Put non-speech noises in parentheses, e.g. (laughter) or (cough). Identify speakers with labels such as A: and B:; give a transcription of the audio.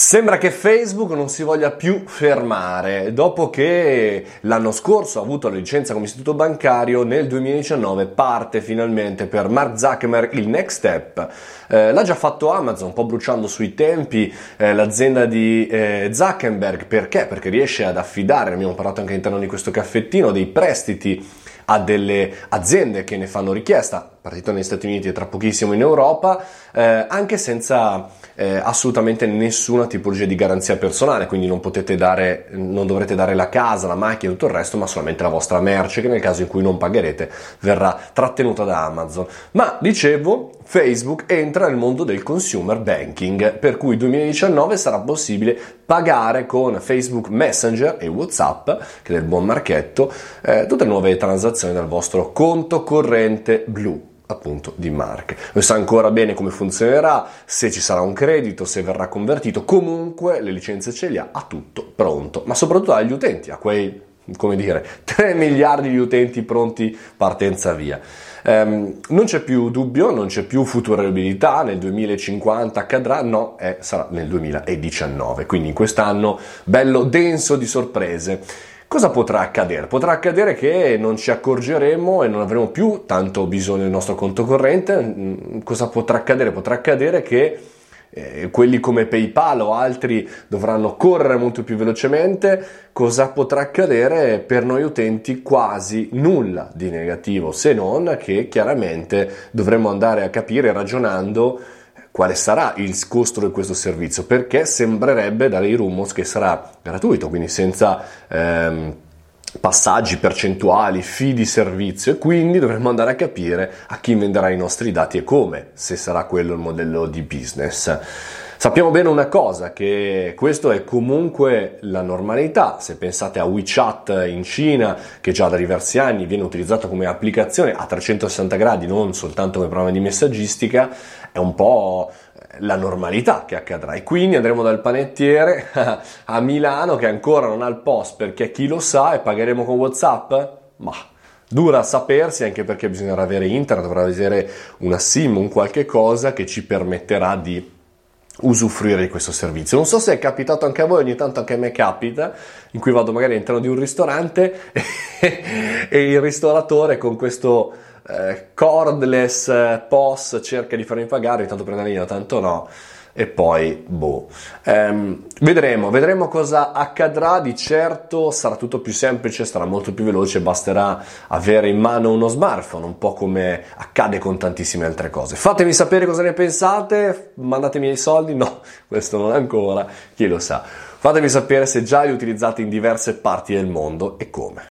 A: Sembra che Facebook non si voglia più fermare. Dopo che l'anno scorso ha avuto la licenza come istituto bancario, nel 2019 parte finalmente per Mark Zuckerberg il next step. Eh, l'ha già fatto Amazon, un po' bruciando sui tempi eh, l'azienda di eh, Zuckerberg. Perché? Perché riesce ad affidare, abbiamo parlato anche all'interno di questo caffettino, dei prestiti a delle aziende che ne fanno richiesta, partito negli Stati Uniti e tra pochissimo in Europa, eh, anche senza eh, assolutamente nessuna tipologia di garanzia personale, quindi non potete dare, non dovrete dare la casa, la macchina e tutto il resto, ma solamente la vostra merce che nel caso in cui non pagherete verrà trattenuta da Amazon. Ma dicevo, Facebook entra nel mondo del consumer banking, per cui 2019 sarà possibile pagare con Facebook Messenger e WhatsApp, che è del buon marchetto, eh, tutte le nuove transazioni dal vostro conto corrente blu appunto di Mark. Non sa ancora bene come funzionerà, se ci sarà un credito, se verrà convertito, comunque le licenze ce le ha, ha tutto pronto, ma soprattutto agli utenti, a quei come dire, (laughs) 3 miliardi di utenti pronti partenza via. Um, non c'è più dubbio, non c'è più futurabilità, nel 2050 accadrà, no, eh, sarà nel 2019, quindi in quest'anno bello denso di sorprese. Cosa potrà accadere? Potrà accadere che non ci accorgeremo e non avremo più tanto bisogno del nostro conto corrente. Mm, cosa potrà accadere? Potrà accadere che eh, quelli come PayPal o altri dovranno correre molto più velocemente, cosa potrà accadere per noi utenti? Quasi nulla di negativo, se non che chiaramente dovremo andare a capire ragionando quale sarà il costo di questo servizio, perché sembrerebbe dai rumors che sarà gratuito, quindi senza ehm, passaggi percentuali, fee di servizio e quindi dovremmo andare a capire a chi venderà i nostri dati e come, se sarà quello il modello di business. Sappiamo bene una cosa, che questo è comunque la normalità. Se pensate a WeChat in Cina, che già da diversi anni viene utilizzato come applicazione a 360 gradi, non soltanto come programma di messaggistica, è un po' la normalità che accadrà. E quindi andremo dal panettiere (laughs) a Milano che ancora non ha il post perché chi lo sa e pagheremo con WhatsApp? Ma dura a sapersi anche perché bisognerà avere internet, dovrà avere una SIM, un qualche cosa che ci permetterà di usufruire di questo servizio. Non so se è capitato anche a voi, ogni tanto anche a me capita, in cui vado magari all'interno di un ristorante e, (laughs) e il ristoratore con questo eh, cordless eh, POS cerca di farmi pagare, intanto prende la linea, tanto no e poi boh. Ehm, vedremo, vedremo cosa accadrà. Di certo sarà tutto più semplice, sarà molto più veloce, basterà avere in mano uno smartphone, un po' come accade con tantissime altre cose. Fatemi sapere cosa ne pensate, mandatemi i soldi, no, (laughs) questo non ancora, chi lo sa. Fatemi sapere se già li utilizzate in diverse parti del mondo e come.